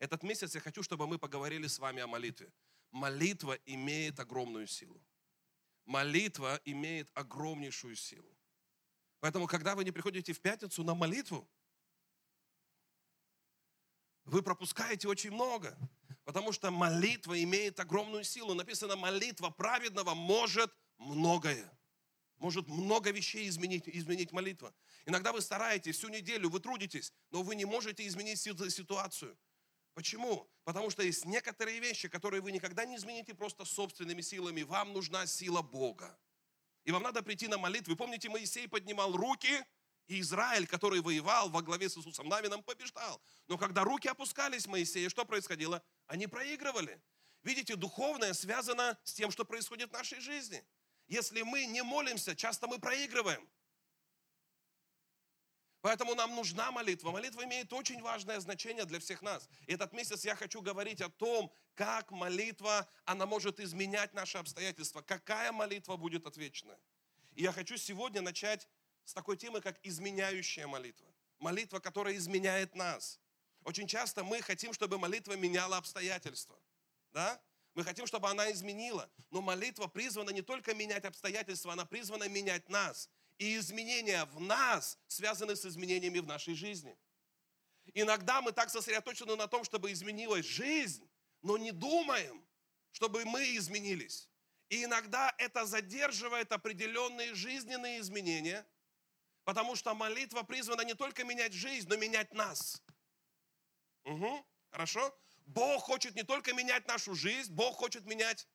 Этот месяц я хочу, чтобы мы поговорили с вами о молитве. Молитва имеет огромную силу. Молитва имеет огромнейшую силу. Поэтому, когда вы не приходите в пятницу на молитву, вы пропускаете очень много, потому что молитва имеет огромную силу. Написано, молитва праведного может многое. Может много вещей изменить, изменить молитва. Иногда вы стараетесь всю неделю, вы трудитесь, но вы не можете изменить ситуацию. Почему? Потому что есть некоторые вещи, которые вы никогда не измените просто собственными силами. Вам нужна сила Бога. И вам надо прийти на молитву. Помните, Моисей поднимал руки, и Израиль, который воевал во главе с Иисусом Навином, побеждал. Но когда руки опускались Моисея, что происходило? Они проигрывали. Видите, духовное связано с тем, что происходит в нашей жизни. Если мы не молимся, часто мы проигрываем. Поэтому нам нужна молитва. Молитва имеет очень важное значение для всех нас. И этот месяц я хочу говорить о том, как молитва, она может изменять наши обстоятельства. Какая молитва будет отвечена. И я хочу сегодня начать с такой темы, как изменяющая молитва. Молитва, которая изменяет нас. Очень часто мы хотим, чтобы молитва меняла обстоятельства. Да? Мы хотим, чтобы она изменила. Но молитва призвана не только менять обстоятельства, она призвана менять нас. И изменения в нас связаны с изменениями в нашей жизни. Иногда мы так сосредоточены на том, чтобы изменилась жизнь, но не думаем, чтобы мы изменились. И иногда это задерживает определенные жизненные изменения – Потому что молитва призвана не только менять жизнь, но менять нас. Угу, хорошо? Бог хочет не только менять нашу жизнь, Бог хочет менять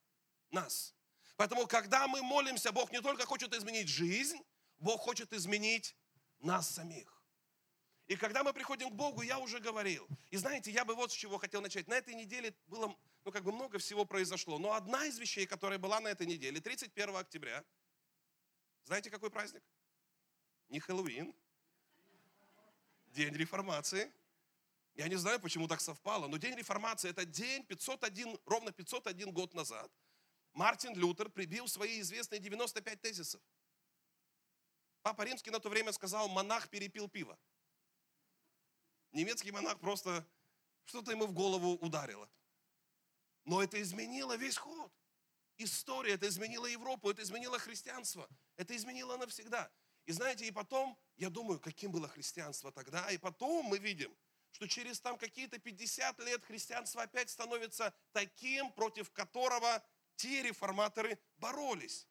нас. Поэтому, когда мы молимся, Бог не только хочет изменить жизнь, Бог хочет изменить нас самих. И когда мы приходим к Богу, я уже говорил. И знаете, я бы вот с чего хотел начать. На этой неделе было, ну как бы много всего произошло. Но одна из вещей, которая была на этой неделе, 31 октября, знаете, какой праздник? не Хэллоуин, день реформации. Я не знаю, почему так совпало, но день реформации – это день 501, ровно 501 год назад. Мартин Лютер прибил свои известные 95 тезисов. Папа Римский на то время сказал, монах перепил пиво. Немецкий монах просто что-то ему в голову ударило. Но это изменило весь ход. История, это изменило Европу, это изменило христианство. Это изменило навсегда. И знаете, и потом, я думаю, каким было христианство тогда, и потом мы видим, что через там какие-то 50 лет христианство опять становится таким, против которого те реформаторы боролись.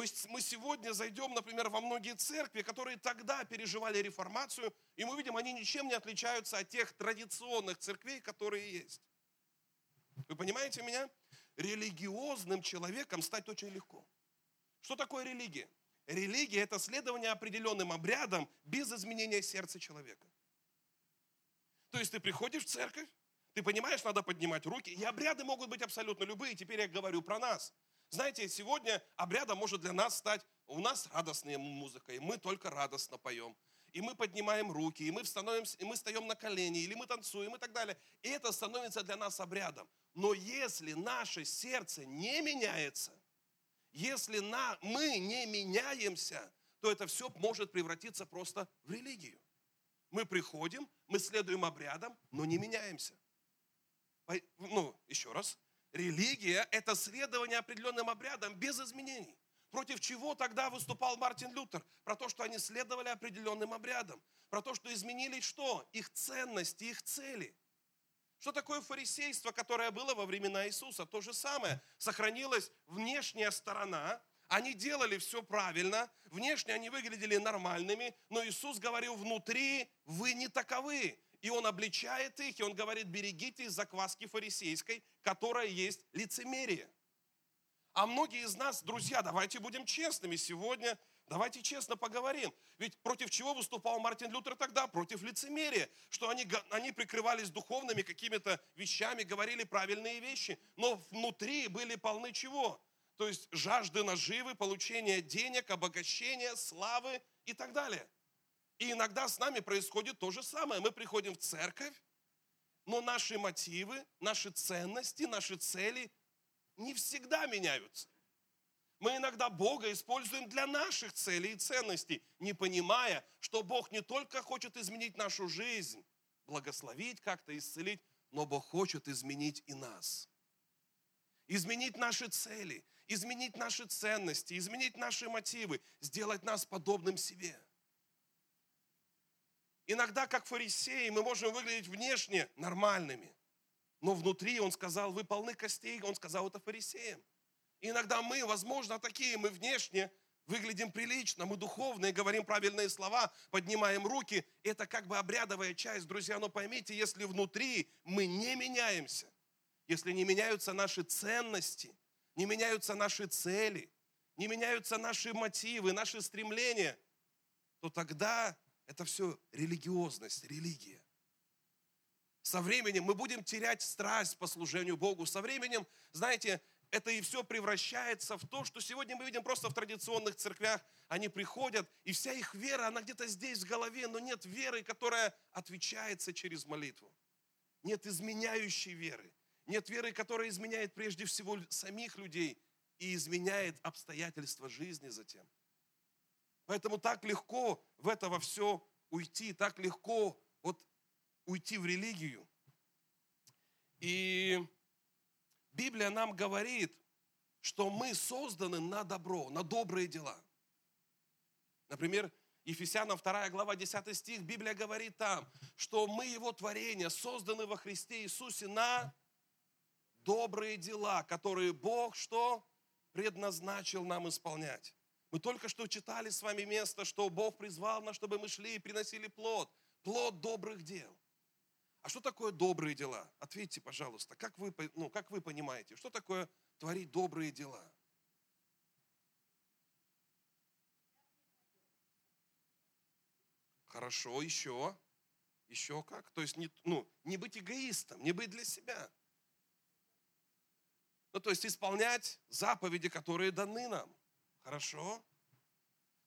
Мы, мы сегодня зайдем, например, во многие церкви, которые тогда переживали реформацию, и мы видим, они ничем не отличаются от тех традиционных церквей, которые есть. Вы понимаете меня? Религиозным человеком стать очень легко. Что такое религия? Религия – это следование определенным обрядам без изменения сердца человека. То есть ты приходишь в церковь, ты понимаешь, надо поднимать руки, и обряды могут быть абсолютно любые. Теперь я говорю про нас. Знаете, сегодня обрядом может для нас стать, у нас радостная музыка, и мы только радостно поем. И мы поднимаем руки, и мы, становимся, и мы встаем на колени, или мы танцуем и так далее. И это становится для нас обрядом. Но если наше сердце не меняется, если на, мы не меняемся, то это все может превратиться просто в религию. Мы приходим, мы следуем обрядам, но не меняемся. Ну, еще раз. Религия – это следование определенным обрядам без изменений. Против чего тогда выступал Мартин Лютер? Про то, что они следовали определенным обрядам. Про то, что изменились что? Их ценности, их цели. Что такое фарисейство, которое было во времена Иисуса? То же самое. Сохранилась внешняя сторона, они делали все правильно, внешне они выглядели нормальными, но Иисус говорил, внутри вы не таковы. И Он обличает их, и Он говорит, берегитесь закваски фарисейской, которая есть лицемерие. А многие из нас, друзья, давайте будем честными, сегодня Давайте честно поговорим. Ведь против чего выступал Мартин Лютер тогда? Против лицемерия. Что они, они прикрывались духовными какими-то вещами, говорили правильные вещи, но внутри были полны чего? То есть жажды наживы, получения денег, обогащения, славы и так далее. И иногда с нами происходит то же самое. Мы приходим в церковь, но наши мотивы, наши ценности, наши цели не всегда меняются. Мы иногда Бога используем для наших целей и ценностей, не понимая, что Бог не только хочет изменить нашу жизнь, благословить как-то, исцелить, но Бог хочет изменить и нас. Изменить наши цели, изменить наши ценности, изменить наши мотивы, сделать нас подобным себе. Иногда, как фарисеи, мы можем выглядеть внешне нормальными, но внутри, он сказал, вы полны костей, он сказал это фарисеям. И иногда мы, возможно, такие, мы внешне выглядим прилично, мы духовные, говорим правильные слова, поднимаем руки. Это как бы обрядовая часть, друзья, но поймите, если внутри мы не меняемся, если не меняются наши ценности, не меняются наши цели, не меняются наши мотивы, наши стремления, то тогда это все религиозность, религия. Со временем мы будем терять страсть по служению Богу. Со временем, знаете, это и все превращается в то, что сегодня мы видим просто в традиционных церквях. Они приходят, и вся их вера, она где-то здесь в голове, но нет веры, которая отвечается через молитву. Нет изменяющей веры. Нет веры, которая изменяет прежде всего самих людей и изменяет обстоятельства жизни затем. Поэтому так легко в это во все уйти, так легко вот уйти в религию. И Библия нам говорит, что мы созданы на добро, на добрые дела. Например, Ефесянам 2 глава 10 стих, Библия говорит там, что мы Его творение, созданы во Христе Иисусе на добрые дела, которые Бог что? Предназначил нам исполнять. Мы только что читали с вами место, что Бог призвал нас, чтобы мы шли и приносили плод. Плод добрых дел. А что такое добрые дела? Ответьте, пожалуйста, как вы, ну, как вы понимаете, что такое творить добрые дела? Хорошо, еще. Еще как? То есть не, ну, не быть эгоистом, не быть для себя. Ну, то есть исполнять заповеди, которые даны нам. Хорошо?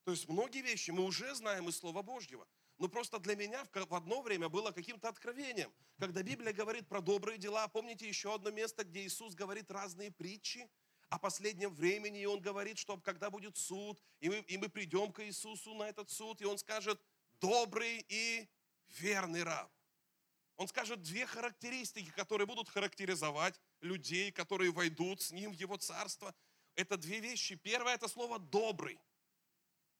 То есть многие вещи мы уже знаем из Слова Божьего. Но просто для меня в одно время было каким-то откровением. Когда Библия говорит про добрые дела, помните еще одно место, где Иисус говорит разные притчи о последнем времени, и Он говорит, что когда будет суд, и мы, и мы придем к Иисусу на этот суд, и Он скажет, добрый и верный раб. Он скажет две характеристики, которые будут характеризовать людей, которые войдут с Ним в Его Царство. Это две вещи. Первое – это слово «добрый».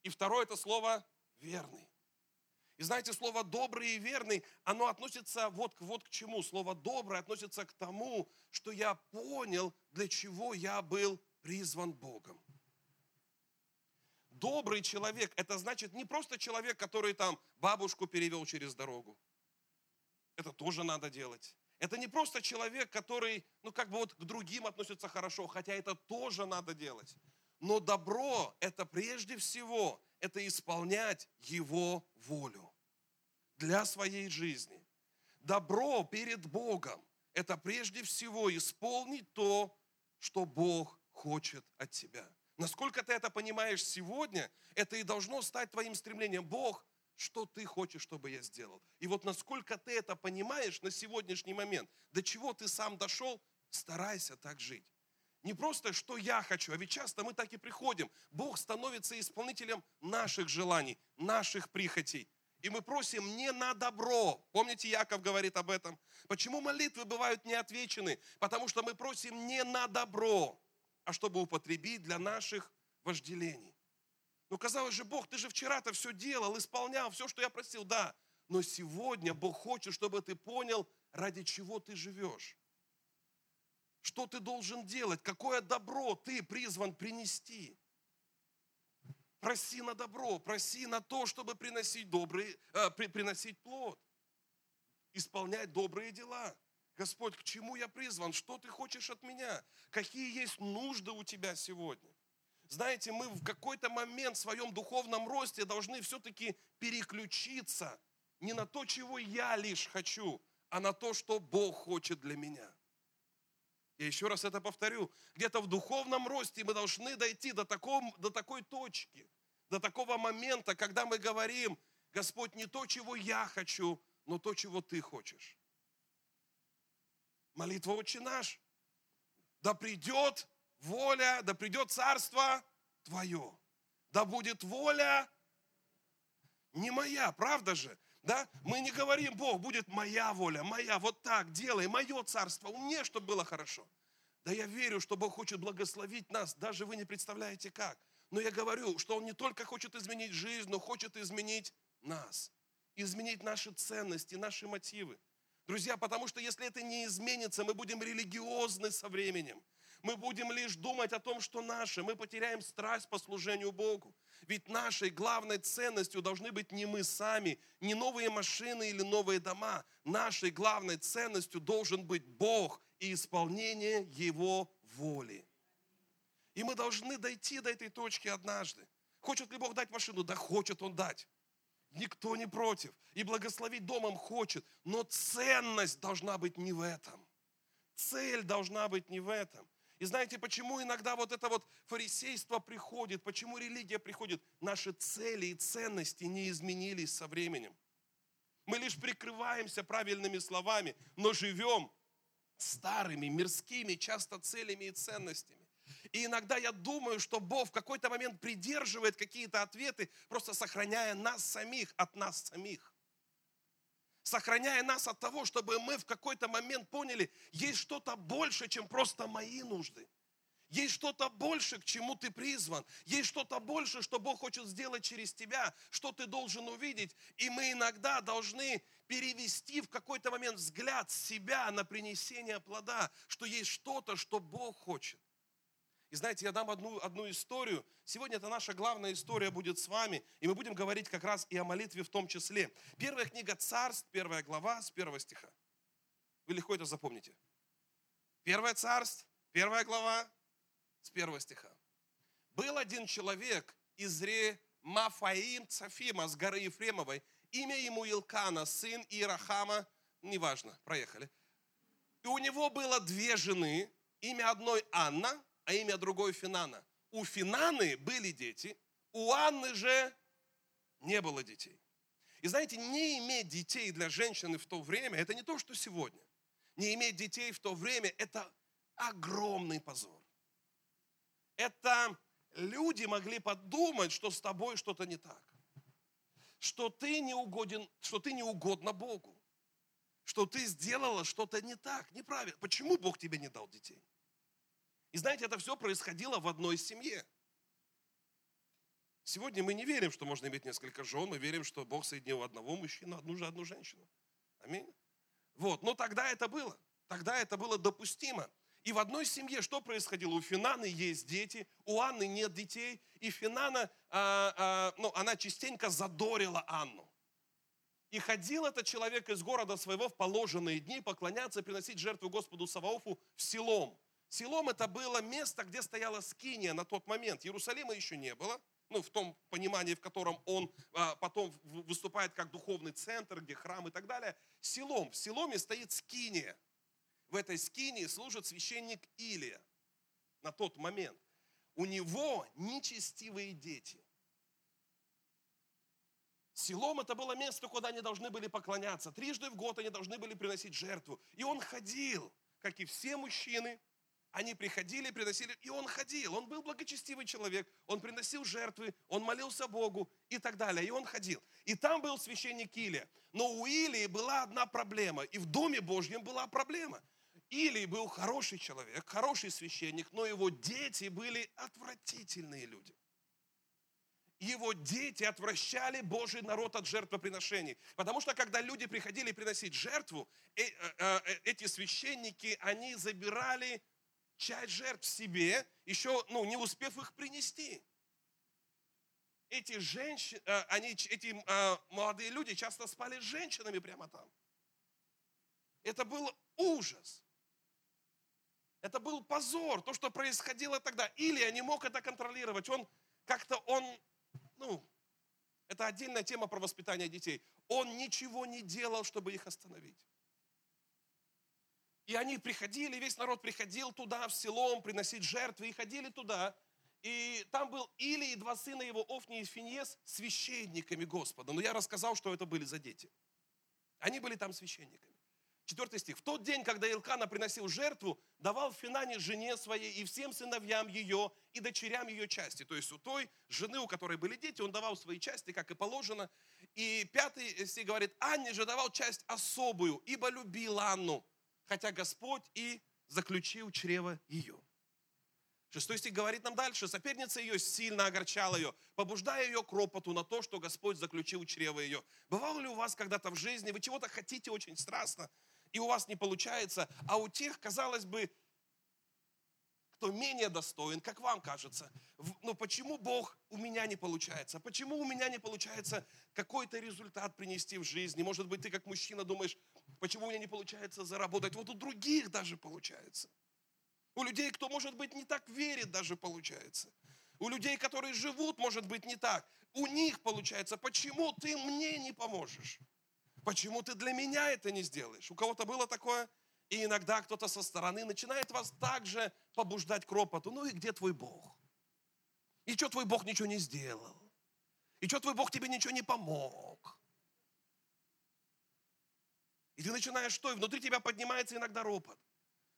И второе – это слово «верный». И знаете, слово «добрый» и «верный», оно относится вот, вот к чему. Слово «добрый» относится к тому, что я понял, для чего я был призван Богом. Добрый человек – это значит не просто человек, который там бабушку перевел через дорогу. Это тоже надо делать. Это не просто человек, который, ну, как бы вот к другим относится хорошо, хотя это тоже надо делать. Но добро – это прежде всего это исполнять Его волю для своей жизни. Добро перед Богом – это прежде всего исполнить то, что Бог хочет от тебя. Насколько ты это понимаешь сегодня, это и должно стать твоим стремлением. Бог, что ты хочешь, чтобы я сделал? И вот насколько ты это понимаешь на сегодняшний момент, до чего ты сам дошел, старайся так жить. Не просто, что я хочу, а ведь часто мы так и приходим. Бог становится исполнителем наших желаний, наших прихотей. И мы просим не на добро. Помните, Яков говорит об этом? Почему молитвы бывают не отвечены? Потому что мы просим не на добро, а чтобы употребить для наших вожделений. Ну, казалось же, Бог, ты же вчера-то все делал, исполнял все, что я просил. Да, но сегодня Бог хочет, чтобы ты понял, ради чего ты живешь. Что ты должен делать? Какое добро ты призван принести? Проси на добро, проси на то, чтобы приносить, добрый, э, при, приносить плод, исполнять добрые дела. Господь, к чему я призван? Что ты хочешь от меня? Какие есть нужды у тебя сегодня? Знаете, мы в какой-то момент в своем духовном росте должны все-таки переключиться не на то, чего я лишь хочу, а на то, что Бог хочет для меня. Я еще раз это повторю. Где-то в духовном росте мы должны дойти до, таком, до такой точки, до такого момента, когда мы говорим, Господь, не то, чего я хочу, но то, чего ты хочешь. Молитва «Отче наш». Да придет воля, да придет царство Твое. Да будет воля не моя, правда же? Да? Мы не говорим, Бог, будет моя воля, моя, вот так, делай, мое царство, у мне, чтобы было хорошо. Да я верю, что Бог хочет благословить нас, даже вы не представляете как. Но я говорю, что Он не только хочет изменить жизнь, но хочет изменить нас. Изменить наши ценности, наши мотивы. Друзья, потому что если это не изменится, мы будем религиозны со временем. Мы будем лишь думать о том, что наше. Мы потеряем страсть по служению Богу. Ведь нашей главной ценностью должны быть не мы сами, не новые машины или новые дома. Нашей главной ценностью должен быть Бог и исполнение Его воли. И мы должны дойти до этой точки однажды. Хочет ли Бог дать машину? Да хочет Он дать. Никто не против. И благословить домом хочет. Но ценность должна быть не в этом. Цель должна быть не в этом. И знаете, почему иногда вот это вот фарисейство приходит, почему религия приходит? Наши цели и ценности не изменились со временем. Мы лишь прикрываемся правильными словами, но живем старыми, мирскими, часто целями и ценностями. И иногда я думаю, что Бог в какой-то момент придерживает какие-то ответы, просто сохраняя нас самих от нас самих. Сохраняя нас от того, чтобы мы в какой-то момент поняли, есть что-то больше, чем просто мои нужды. Есть что-то больше, к чему ты призван. Есть что-то больше, что Бог хочет сделать через тебя, что ты должен увидеть. И мы иногда должны перевести в какой-то момент взгляд себя на принесение плода, что есть что-то, что Бог хочет. И знаете, я дам одну, одну историю. Сегодня это наша главная история будет с вами, и мы будем говорить как раз и о молитве в том числе. Первая книга Царств, первая глава с первого стиха. Вы легко это запомните. Первое Царств, первая глава с первого стиха. Был один человек из Ремафаим Цафима с горы Ефремовой, имя ему Илкана, сын Ирахама, неважно, проехали. И у него было две жены, имя одной Анна, а имя другой Финана. У Финаны были дети, у Анны же не было детей. И знаете, не иметь детей для женщины в то время, это не то, что сегодня. Не иметь детей в то время, это огромный позор. Это люди могли подумать, что с тобой что-то не так. Что ты не угоден, что ты не угодна Богу. Что ты сделала что-то не так, неправильно. Почему Бог тебе не дал детей? И знаете, это все происходило в одной семье. Сегодня мы не верим, что можно иметь несколько жен, мы верим, что Бог соединил одного мужчину, одну же одну женщину. Аминь. Вот, но тогда это было. Тогда это было допустимо. И в одной семье что происходило? У Финаны есть дети, у Анны нет детей, и Финана, а, а, ну, она частенько задорила Анну. И ходил этот человек из города своего в положенные дни поклоняться, приносить жертву Господу Саваофу в селом. Селом это было место, где стояла Скиния на тот момент. Иерусалима еще не было, ну, в том понимании, в котором он а, потом выступает как духовный центр, где храм и так далее. Селом. В Селоме стоит Скиния. В этой Скинии служит священник Илия на тот момент. У него нечестивые дети. Селом это было место, куда они должны были поклоняться. Трижды в год они должны были приносить жертву. И он ходил, как и все мужчины, они приходили, приносили, и он ходил. Он был благочестивый человек, он приносил жертвы, он молился Богу и так далее. И он ходил. И там был священник Илия. Но у Илии была одна проблема, и в Доме Божьем была проблема. Илий был хороший человек, хороший священник, но его дети были отвратительные люди. Его дети отвращали Божий народ от жертвоприношений. Потому что когда люди приходили приносить жертву, э, э, э, эти священники, они забирали часть жертв себе, еще ну, не успев их принести. Эти женщины, э, они, эти э, молодые люди часто спали с женщинами прямо там. Это был ужас. Это был позор, то, что происходило тогда. Или я не мог это контролировать. Он как-то, он, ну, это отдельная тема про воспитание детей. Он ничего не делал, чтобы их остановить. И они приходили, весь народ приходил туда, в селом, приносить жертвы, и ходили туда. И там был Или и два сына его, Офни и Финьес, священниками Господа. Но я рассказал, что это были за дети. Они были там священниками. Четвертый стих. В тот день, когда Илкана приносил жертву, давал Финане жене своей и всем сыновьям ее и дочерям ее части. То есть у той жены, у которой были дети, он давал свои части, как и положено. И пятый стих говорит, Анне же давал часть особую, ибо любил Анну, хотя Господь и заключил чрево ее. Шестой стих говорит нам дальше, соперница ее сильно огорчала ее, побуждая ее к ропоту на то, что Господь заключил чрево ее. Бывало ли у вас когда-то в жизни, вы чего-то хотите очень страстно, и у вас не получается, а у тех, казалось бы, кто менее достоин, как вам кажется. Но почему Бог у меня не получается? Почему у меня не получается какой-то результат принести в жизни? Может быть, ты как мужчина думаешь, почему у меня не получается заработать? Вот у других даже получается. У людей, кто, может быть, не так верит, даже получается. У людей, которые живут, может быть, не так. У них получается. Почему ты мне не поможешь? Почему ты для меня это не сделаешь? У кого-то было такое? И иногда кто-то со стороны начинает вас также побуждать к ропоту. Ну и где твой Бог? И что твой Бог ничего не сделал? И что твой Бог тебе ничего не помог? И ты начинаешь что? И внутри тебя поднимается иногда ропот.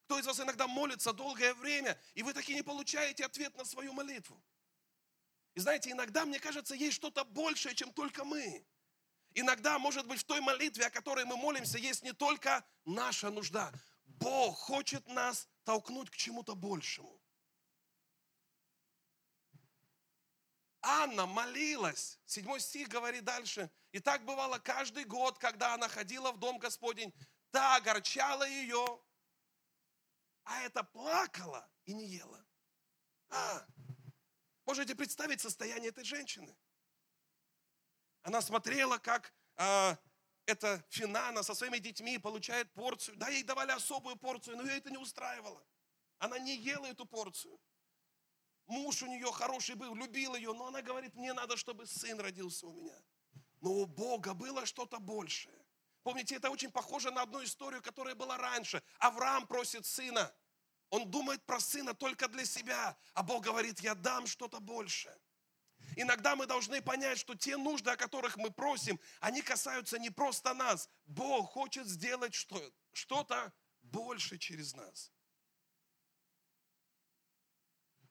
Кто из вас иногда молится долгое время, и вы таки не получаете ответ на свою молитву? И знаете, иногда, мне кажется, есть что-то большее, чем только мы. Иногда, может быть, в той молитве, о которой мы молимся, есть не только наша нужда. Бог хочет нас толкнуть к чему-то большему. Анна молилась. Седьмой стих говорит дальше. И так бывало каждый год, когда она ходила в дом Господень, та огорчала ее, а это плакала и не ела. А, можете представить состояние этой женщины? Она смотрела, как а, эта Финана со своими детьми получает порцию. Да, ей давали особую порцию, но ее это не устраивало. Она не ела эту порцию. Муж у нее хороший был, любил ее, но она говорит, мне надо, чтобы сын родился у меня. Но у Бога было что-то большее. Помните, это очень похоже на одну историю, которая была раньше. Авраам просит сына. Он думает про сына только для себя, а Бог говорит, я дам что-то большее. Иногда мы должны понять, что те нужды, о которых мы просим, они касаются не просто нас. Бог хочет сделать что-то больше через нас.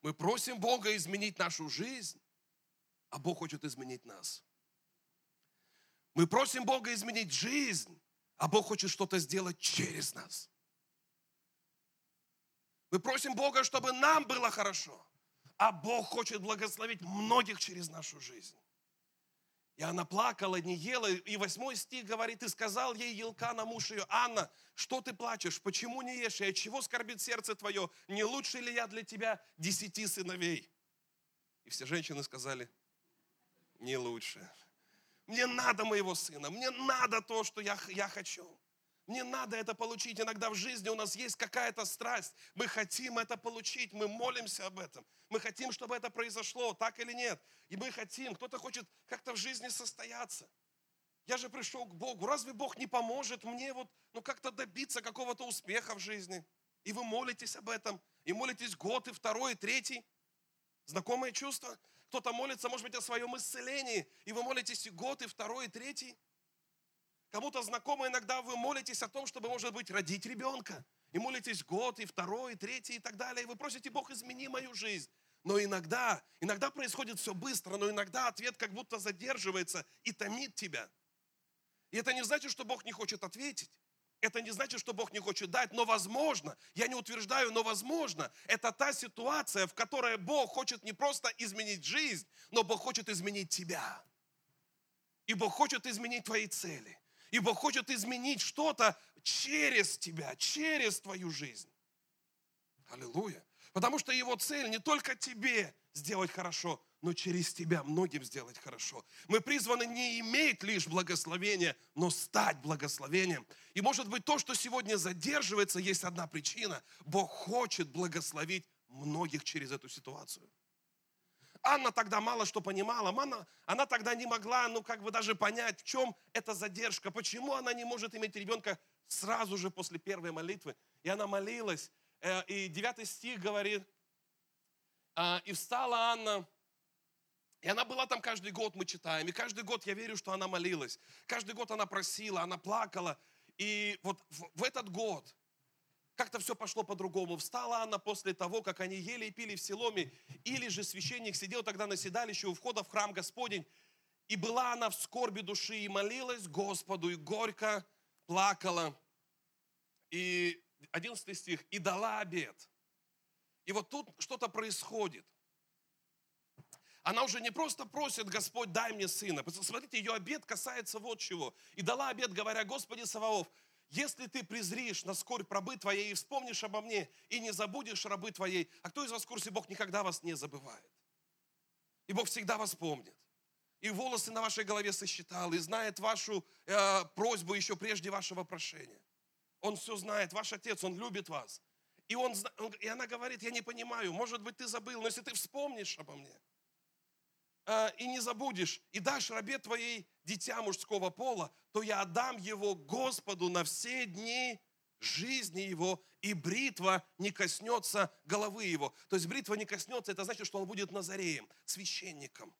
Мы просим Бога изменить нашу жизнь, а Бог хочет изменить нас. Мы просим Бога изменить жизнь, а Бог хочет что-то сделать через нас. Мы просим Бога, чтобы нам было хорошо, а Бог хочет благословить многих через нашу жизнь. И она плакала, не ела. И восьмой стих говорит, и сказал ей Елкана, муж ее, Анна, что ты плачешь, почему не ешь, и от чего скорбит сердце твое? Не лучше ли я для тебя десяти сыновей? И все женщины сказали, не лучше. Мне надо моего сына, мне надо то, что я, я хочу. Мне надо это получить. Иногда в жизни у нас есть какая-то страсть. Мы хотим это получить. Мы молимся об этом. Мы хотим, чтобы это произошло, так или нет. И мы хотим. Кто-то хочет как-то в жизни состояться. Я же пришел к Богу. Разве Бог не поможет мне вот, ну, как-то добиться какого-то успеха в жизни? И вы молитесь об этом. И молитесь год, и второй, и третий. Знакомое чувство. Кто-то молится, может быть, о своем исцелении. И вы молитесь и год, и второй, и третий. Кому-то знакомо иногда вы молитесь о том, чтобы, может быть, родить ребенка. И молитесь год, и второй, и третий, и так далее. И вы просите, Бог, измени мою жизнь. Но иногда, иногда происходит все быстро, но иногда ответ как будто задерживается и томит тебя. И это не значит, что Бог не хочет ответить. Это не значит, что Бог не хочет дать, но возможно, я не утверждаю, но возможно, это та ситуация, в которой Бог хочет не просто изменить жизнь, но Бог хочет изменить тебя. И Бог хочет изменить твои цели. И Бог хочет изменить что-то через тебя, через твою жизнь. Аллилуйя. Потому что его цель не только тебе сделать хорошо, но через тебя многим сделать хорошо. Мы призваны не иметь лишь благословения, но стать благословением. И может быть то, что сегодня задерживается, есть одна причина. Бог хочет благословить многих через эту ситуацию. Анна тогда мало что понимала. Анна, она тогда не могла, ну, как бы даже понять, в чем эта задержка, почему она не может иметь ребенка сразу же после первой молитвы. И она молилась. Э, и девятый стих говорит, «А, и встала Анна, и она была там каждый год, мы читаем. И каждый год я верю, что она молилась. Каждый год она просила, она плакала. И вот в этот год как-то все пошло по-другому. Встала она после того, как они ели и пили в Силоме, или же священник сидел тогда на седалище у входа в храм Господень, И была она в скорби души и молилась Господу, и горько плакала. И 11 стих, и дала обед. И вот тут что-то происходит. Она уже не просто просит, Господь, дай мне сына. Смотрите, ее обед касается вот чего. И дала обед, говоря, Господи Саваоф, если ты презришь на скорбь рабы твоей и вспомнишь обо мне, и не забудешь рабы твоей, а кто из вас в курсе, Бог никогда вас не забывает. И Бог всегда вас помнит. И волосы на вашей голове сосчитал, и знает вашу э, просьбу еще прежде вашего прошения. Он все знает, ваш отец, он любит вас. И, он, и она говорит, я не понимаю, может быть, ты забыл, но если ты вспомнишь обо мне, э, и не забудешь, и дашь рабе твоей дитя мужского пола, то я отдам его Господу на все дни жизни его, и бритва не коснется головы его. То есть бритва не коснется, это значит, что он будет назареем, священником,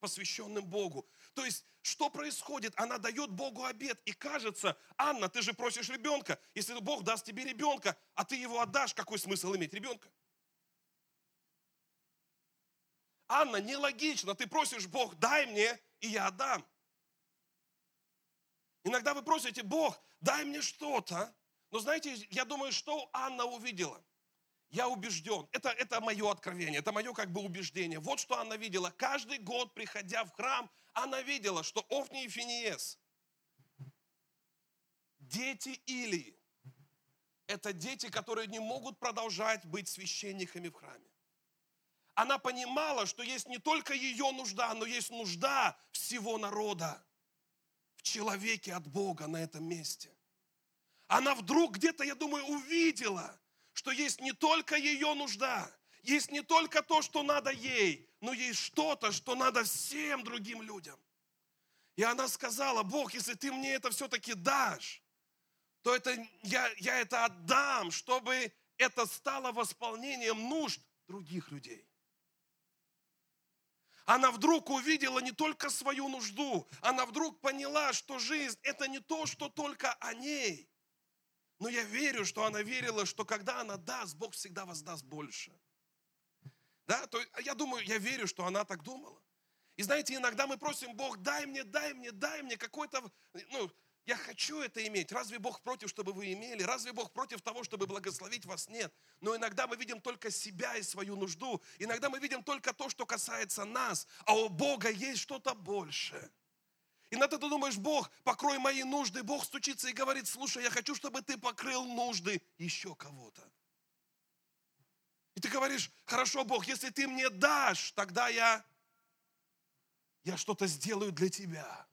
посвященным Богу. То есть, что происходит? Она дает Богу обед, и кажется, Анна, ты же просишь ребенка. Если Бог даст тебе ребенка, а ты его отдашь, какой смысл иметь ребенка? Анна, нелогично, ты просишь Бог, дай мне, и я отдам. Иногда вы просите, Бог, дай мне что-то. Но знаете, я думаю, что Анна увидела? Я убежден, это, это мое откровение, это мое как бы убеждение. Вот что она видела. Каждый год, приходя в храм, она видела, что Офни и Финиес, дети Илии, это дети, которые не могут продолжать быть священниками в храме. Она понимала, что есть не только ее нужда, но есть нужда всего народа в человеке от Бога на этом месте. Она вдруг где-то, я думаю, увидела, что есть не только ее нужда, есть не только то, что надо ей, но есть что-то, что надо всем другим людям. И она сказала, Бог, если ты мне это все-таки дашь, то это, я, я это отдам, чтобы это стало восполнением нужд других людей она вдруг увидела не только свою нужду, она вдруг поняла, что жизнь – это не то, что только о ней. Но я верю, что она верила, что когда она даст, Бог всегда воздаст больше. Да, то я думаю, я верю, что она так думала. И знаете, иногда мы просим Бог, дай мне, дай мне, дай мне какой-то, ну, я хочу это иметь. Разве Бог против, чтобы вы имели? Разве Бог против того, чтобы благословить вас? Нет. Но иногда мы видим только себя и свою нужду. Иногда мы видим только то, что касается нас. А у Бога есть что-то большее. Иногда ты думаешь, Бог, покрой мои нужды. Бог стучится и говорит, слушай, я хочу, чтобы ты покрыл нужды еще кого-то. И ты говоришь, хорошо, Бог, если ты мне дашь, тогда я, я что-то сделаю для тебя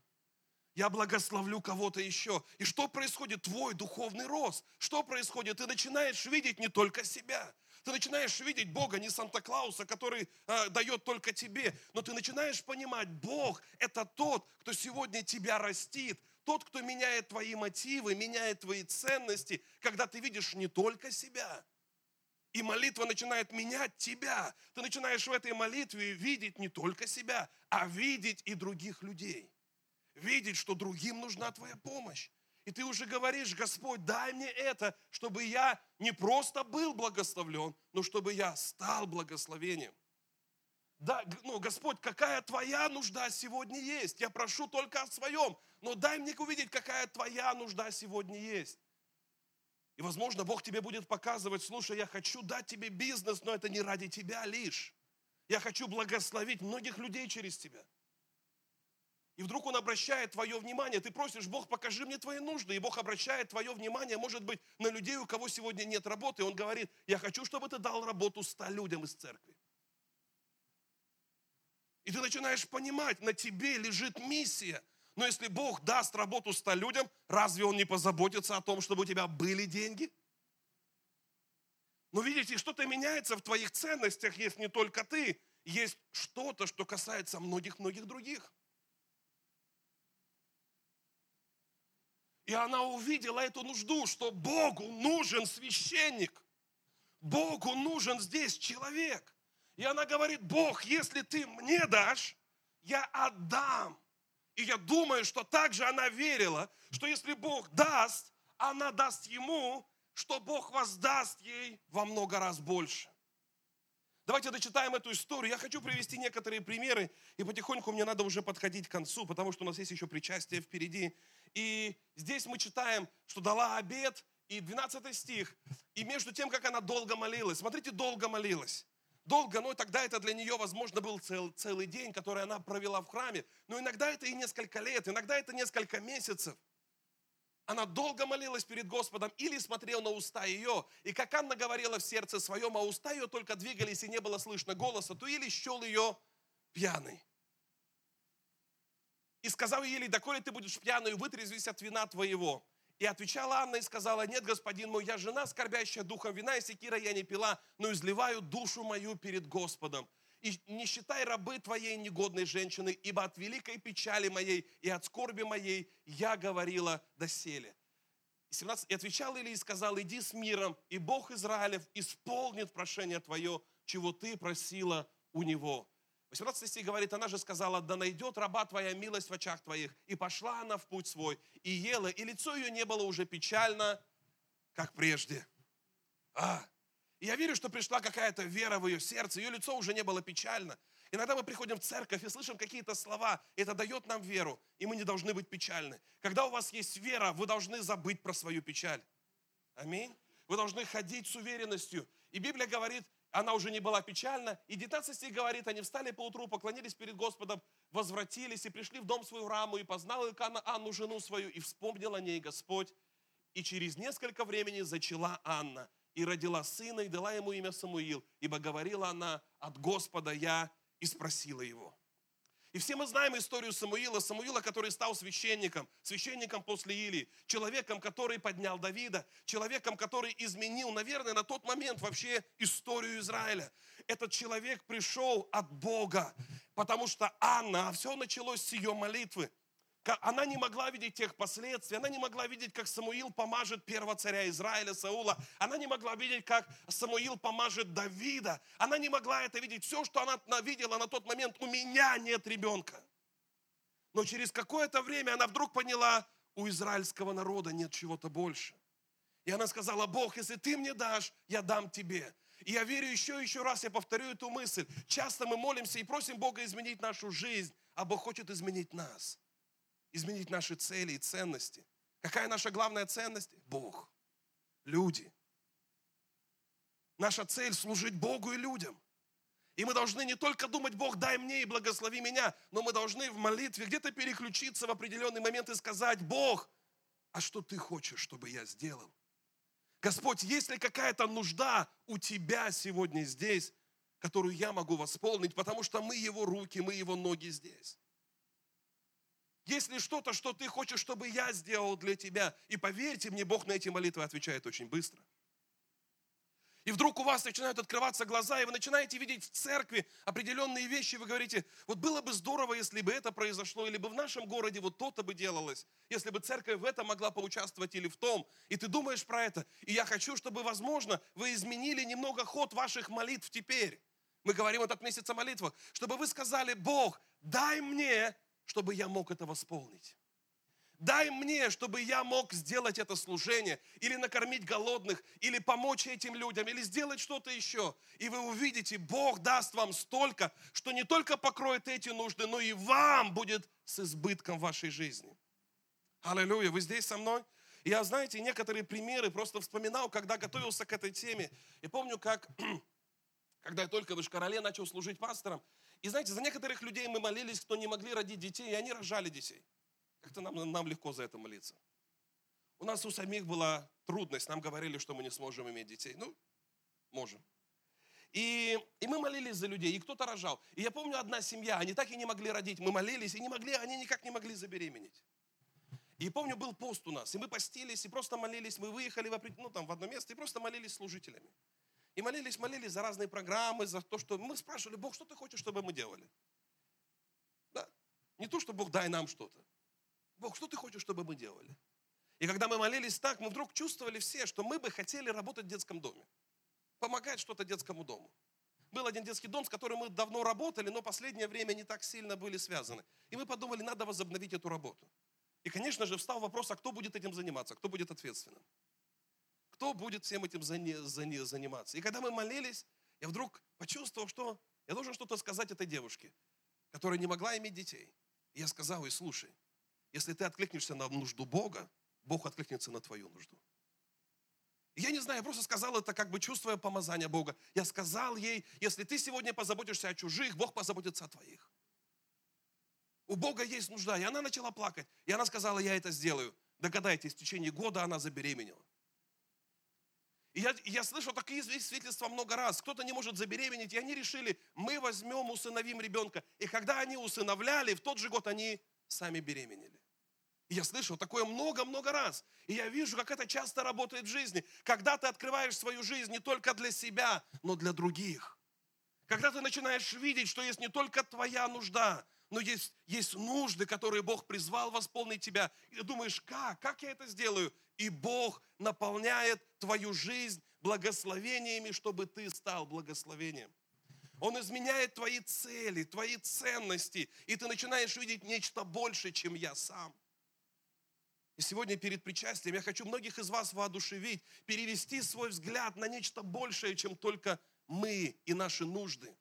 я благословлю кого-то еще. И что происходит? Твой духовный рост. Что происходит? Ты начинаешь видеть не только себя. Ты начинаешь видеть Бога, не Санта-Клауса, который э, дает только тебе, но ты начинаешь понимать, Бог – это тот, кто сегодня тебя растит, тот, кто меняет твои мотивы, меняет твои ценности, когда ты видишь не только себя. И молитва начинает менять тебя. Ты начинаешь в этой молитве видеть не только себя, а видеть и других людей видеть, что другим нужна твоя помощь. И ты уже говоришь, Господь, дай мне это, чтобы я не просто был благословлен, но чтобы я стал благословением. Да, ну, Господь, какая твоя нужда сегодня есть? Я прошу только о своем, но дай мне увидеть, какая твоя нужда сегодня есть. И, возможно, Бог тебе будет показывать, слушай, я хочу дать тебе бизнес, но это не ради тебя лишь. Я хочу благословить многих людей через тебя. И вдруг Он обращает твое внимание, ты просишь, Бог, покажи мне твои нужды. И Бог обращает твое внимание, может быть, на людей, у кого сегодня нет работы. И Он говорит, я хочу, чтобы ты дал работу ста людям из церкви. И ты начинаешь понимать, на тебе лежит миссия. Но если Бог даст работу ста людям, разве Он не позаботится о том, чтобы у тебя были деньги? Но видите, что-то меняется в твоих ценностях, есть не только ты, есть что-то, что касается многих-многих других. И она увидела эту нужду, что Богу нужен священник. Богу нужен здесь человек. И она говорит, Бог, если ты мне дашь, я отдам. И я думаю, что также она верила, что если Бог даст, она даст ему, что Бог воздаст ей во много раз больше. Давайте дочитаем эту историю. Я хочу привести некоторые примеры, и потихоньку мне надо уже подходить к концу, потому что у нас есть еще причастие впереди. И здесь мы читаем, что дала обед, и 12 стих. И между тем, как она долго молилась, смотрите, долго молилась. Долго, но тогда это для нее, возможно, был цел, целый день, который она провела в храме. Но иногда это и несколько лет, иногда это несколько месяцев. Она долго молилась перед Господом или смотрел на уста ее. И как Анна говорила в сердце своем, а уста ее только двигались и не было слышно голоса, то или счел ее пьяной. И сказал Еле, доколе ты будешь пьяной, вытрезвись от вина твоего. И отвечала Анна и сказала, нет, господин мой, я жена, скорбящая духом вина, и секира я не пила, но изливаю душу мою перед Господом. И не считай рабы твоей негодной женщины, ибо от великой печали моей и от скорби моей я говорила доселе. 17. И отвечал Или и сказал, иди с миром, и Бог Израилев исполнит прошение твое, чего ты просила у него. 18 стих говорит, она же сказала, да найдет раба твоя милость в очах твоих. И пошла она в путь свой, и ела, и лицо ее не было уже печально, как прежде. А, и я верю, что пришла какая-то вера в ее сердце, ее лицо уже не было печально. Иногда мы приходим в церковь и слышим какие-то слова, это дает нам веру, и мы не должны быть печальны. Когда у вас есть вера, вы должны забыть про свою печаль. Аминь. Вы должны ходить с уверенностью. И Библия говорит, она уже не была печальна. И 19 стих говорит, они встали по утру, поклонились перед Господом, возвратились и пришли в дом свою раму, и познал Илкана Анну, жену свою, и вспомнил о ней Господь. И через несколько времени зачала Анна, и родила сына, и дала ему имя Самуил, ибо говорила она, от Господа я, и спросила его. И все мы знаем историю Самуила, Самуила, который стал священником, священником после Илии, человеком, который поднял Давида, человеком, который изменил, наверное, на тот момент вообще историю Израиля. Этот человек пришел от Бога, потому что Анна, а все началось с ее молитвы она не могла видеть тех последствий, она не могла видеть, как Самуил помажет первого царя Израиля, Саула, она не могла видеть, как Самуил помажет Давида, она не могла это видеть. Все, что она видела на тот момент, у меня нет ребенка. Но через какое-то время она вдруг поняла, у израильского народа нет чего-то больше. И она сказала, Бог, если ты мне дашь, я дам тебе. И я верю еще и еще раз, я повторю эту мысль. Часто мы молимся и просим Бога изменить нашу жизнь, а Бог хочет изменить нас изменить наши цели и ценности. Какая наша главная ценность? Бог. Люди. Наша цель служить Богу и людям. И мы должны не только думать, Бог, дай мне и благослови меня, но мы должны в молитве где-то переключиться в определенный момент и сказать, Бог, а что ты хочешь, чтобы я сделал? Господь, есть ли какая-то нужда у тебя сегодня здесь, которую я могу восполнить, потому что мы его руки, мы его ноги здесь. Есть ли что-то, что ты хочешь, чтобы я сделал для тебя? И поверьте мне, Бог на эти молитвы отвечает очень быстро. И вдруг у вас начинают открываться глаза, и вы начинаете видеть в церкви определенные вещи. Вы говорите, вот было бы здорово, если бы это произошло, или бы в нашем городе вот то-то бы делалось, если бы церковь в этом могла поучаствовать или в том. И ты думаешь про это. И я хочу, чтобы, возможно, вы изменили немного ход ваших молитв теперь. Мы говорим этот месяц о молитвах. Чтобы вы сказали, Бог, дай мне чтобы я мог это восполнить. Дай мне, чтобы я мог сделать это служение, или накормить голодных, или помочь этим людям, или сделать что-то еще. И вы увидите, Бог даст вам столько, что не только покроет эти нужды, но и вам будет с избытком вашей жизни. Аллилуйя, вы здесь со мной? Я, знаете, некоторые примеры просто вспоминал, когда готовился к этой теме. И помню, как, когда я только в Ишкарале начал служить пастором, и знаете, за некоторых людей мы молились, кто не могли родить детей, и они рожали детей. Как-то нам, нам легко за это молиться. У нас у самих была трудность, нам говорили, что мы не сможем иметь детей. Ну, можем. И, и мы молились за людей, и кто-то рожал. И я помню, одна семья, они так и не могли родить. Мы молились, и не могли, они никак не могли забеременеть. И помню, был пост у нас, и мы постились, и просто молились. Мы выехали в, ну, там, в одно место и просто молились служителями. И молились, молились за разные программы, за то, что мы спрашивали, Бог, что ты хочешь, чтобы мы делали? Да. Не то, что Бог, дай нам что-то. Бог, что ты хочешь, чтобы мы делали? И когда мы молились так, мы вдруг чувствовали все, что мы бы хотели работать в детском доме. Помогать что-то детскому дому. Был один детский дом, с которым мы давно работали, но последнее время не так сильно были связаны. И мы подумали, надо возобновить эту работу. И, конечно же, встал вопрос, а кто будет этим заниматься, кто будет ответственным. Кто будет всем этим заниматься? И когда мы молились, я вдруг почувствовал, что я должен что-то сказать этой девушке, которая не могла иметь детей. И я сказал ей, слушай, если ты откликнешься на нужду Бога, Бог откликнется на твою нужду. Я не знаю, я просто сказал это, как бы чувствуя помазание Бога. Я сказал ей, если ты сегодня позаботишься о чужих, Бог позаботится о твоих. У Бога есть нужда. И она начала плакать. И она сказала, я это сделаю. Догадайтесь, в течение года она забеременела. И я, я слышал такие свидетельства много раз. Кто-то не может забеременеть, и они решили, мы возьмем, усыновим ребенка. И когда они усыновляли, в тот же год они сами беременели. И я слышал такое много-много раз. И я вижу, как это часто работает в жизни. Когда ты открываешь свою жизнь не только для себя, но для других. Когда ты начинаешь видеть, что есть не только твоя нужда, но есть, есть нужды, которые Бог призвал восполнить тебя. И ты думаешь, как? Как я это сделаю? И Бог наполняет твою жизнь благословениями, чтобы ты стал благословением. Он изменяет твои цели, твои ценности, и ты начинаешь видеть нечто большее, чем я сам. И сегодня перед причастием я хочу многих из вас воодушевить, перевести свой взгляд на нечто большее, чем только мы и наши нужды.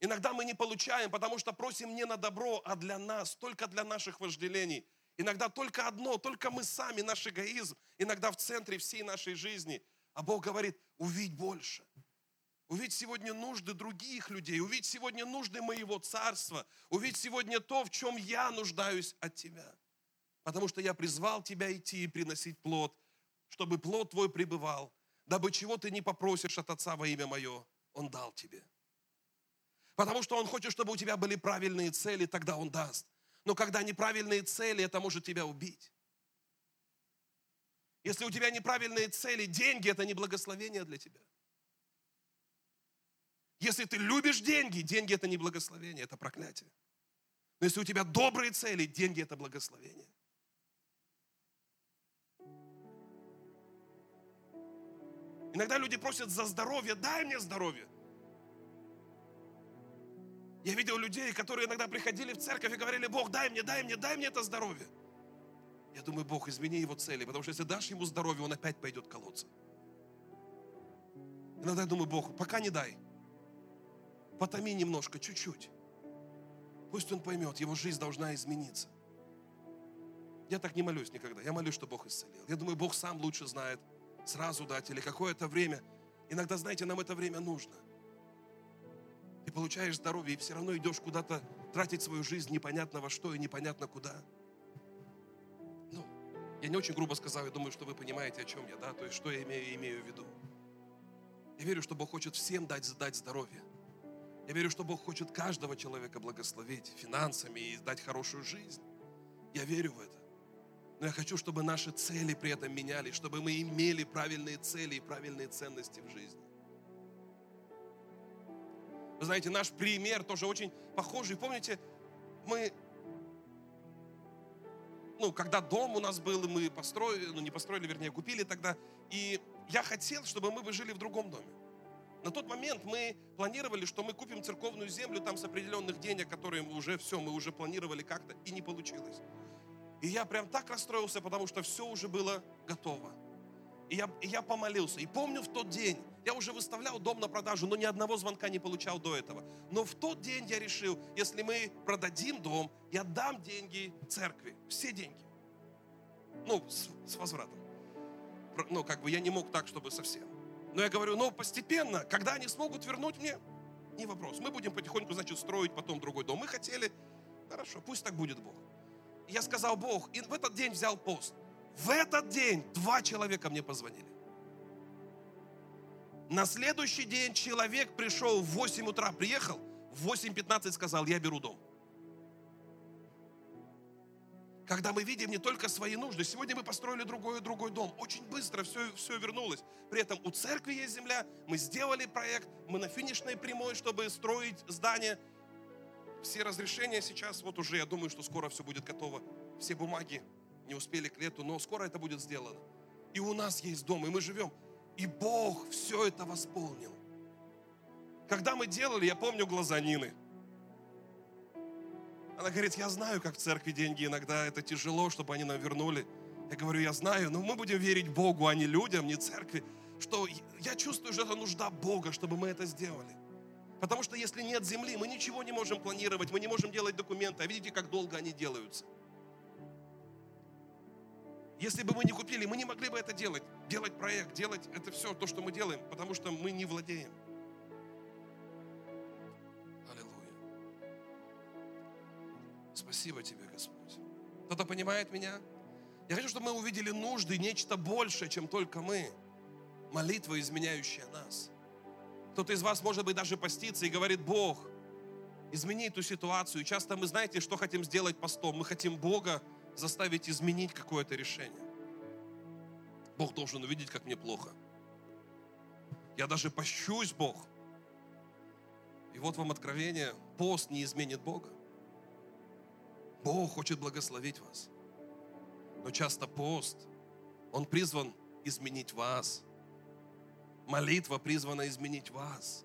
Иногда мы не получаем, потому что просим не на добро, а для нас, только для наших вожделений. Иногда только одно, только мы сами, наш эгоизм, иногда в центре всей нашей жизни. А Бог говорит, увидь больше. Увидь сегодня нужды других людей, увидь сегодня нужды моего царства, увидь сегодня то, в чем я нуждаюсь от тебя потому что я призвал тебя идти и приносить плод, чтобы плод твой пребывал, дабы чего ты не попросишь от Отца во имя Мое, Он дал тебе. Потому что Он хочет, чтобы у тебя были правильные цели, тогда Он даст. Но когда неправильные цели, это может тебя убить. Если у тебя неправильные цели, деньги – это не благословение для тебя. Если ты любишь деньги, деньги – это не благословение, это проклятие. Но если у тебя добрые цели, деньги – это благословение. Иногда люди просят за здоровье, дай мне здоровье. Я видел людей, которые иногда приходили в церковь и говорили, Бог, дай мне, дай мне, дай мне это здоровье. Я думаю, Бог, измени его цели, потому что если дашь ему здоровье, он опять пойдет колоться. Иногда я думаю, Бог, пока не дай. Потоми немножко, чуть-чуть. Пусть он поймет, его жизнь должна измениться. Я так не молюсь никогда. Я молюсь, что Бог исцелил. Я думаю, Бог сам лучше знает, сразу дать или какое-то время. Иногда, знаете, нам это время нужно. Ты получаешь здоровье и все равно идешь куда-то тратить свою жизнь непонятно во что и непонятно куда. Ну, я не очень грубо сказал, я думаю, что вы понимаете, о чем я, да, то есть что я имею, имею в виду. Я верю, что Бог хочет всем дать, дать здоровье. Я верю, что Бог хочет каждого человека благословить финансами и дать хорошую жизнь. Я верю в это. Но я хочу, чтобы наши цели при этом менялись, чтобы мы имели правильные цели и правильные ценности в жизни. Вы знаете, наш пример тоже очень похожий. Помните, мы, ну, когда дом у нас был, мы построили, ну, не построили, вернее, купили тогда, и я хотел, чтобы мы бы жили в другом доме. На тот момент мы планировали, что мы купим церковную землю там с определенных денег, которые мы уже все, мы уже планировали как-то, и не получилось. И я прям так расстроился, потому что все уже было готово. И я, и я помолился. И помню в тот день, я уже выставлял дом на продажу, но ни одного звонка не получал до этого. Но в тот день я решил, если мы продадим дом, я дам деньги церкви, все деньги. Ну, с, с возвратом. Ну, как бы я не мог так, чтобы совсем. Но я говорю, ну, постепенно, когда они смогут вернуть мне, не вопрос. Мы будем потихоньку, значит, строить потом другой дом. Мы хотели, хорошо, пусть так будет Бог я сказал, Бог, и в этот день взял пост. В этот день два человека мне позвонили. На следующий день человек пришел в 8 утра, приехал, в 8.15 сказал, я беру дом. Когда мы видим не только свои нужды, сегодня мы построили другой другой дом, очень быстро все, все вернулось. При этом у церкви есть земля, мы сделали проект, мы на финишной прямой, чтобы строить здание – все разрешения сейчас, вот уже, я думаю, что скоро все будет готово. Все бумаги не успели к лету, но скоро это будет сделано. И у нас есть дом, и мы живем. И Бог все это восполнил. Когда мы делали, я помню глаза Нины. Она говорит, я знаю, как в церкви деньги иногда это тяжело, чтобы они нам вернули. Я говорю, я знаю, но мы будем верить Богу, а не людям, не церкви. что я чувствую, что это нужда Бога, чтобы мы это сделали. Потому что если нет земли, мы ничего не можем планировать, мы не можем делать документы. А видите, как долго они делаются. Если бы мы не купили, мы не могли бы это делать. Делать проект, делать это все, то, что мы делаем, потому что мы не владеем. Аллилуйя. Спасибо тебе, Господь. Кто-то понимает меня? Я хочу, чтобы мы увидели нужды, нечто большее, чем только мы. Молитва, изменяющая нас. Кто-то из вас, может быть, даже постится и говорит, Бог, измени эту ситуацию. И часто мы, знаете, что хотим сделать постом? Мы хотим Бога заставить изменить какое-то решение. Бог должен увидеть, как мне плохо. Я даже пощусь, Бог. И вот вам откровение, пост не изменит Бога. Бог хочет благословить вас. Но часто пост, он призван изменить вас – Молитва призвана изменить вас.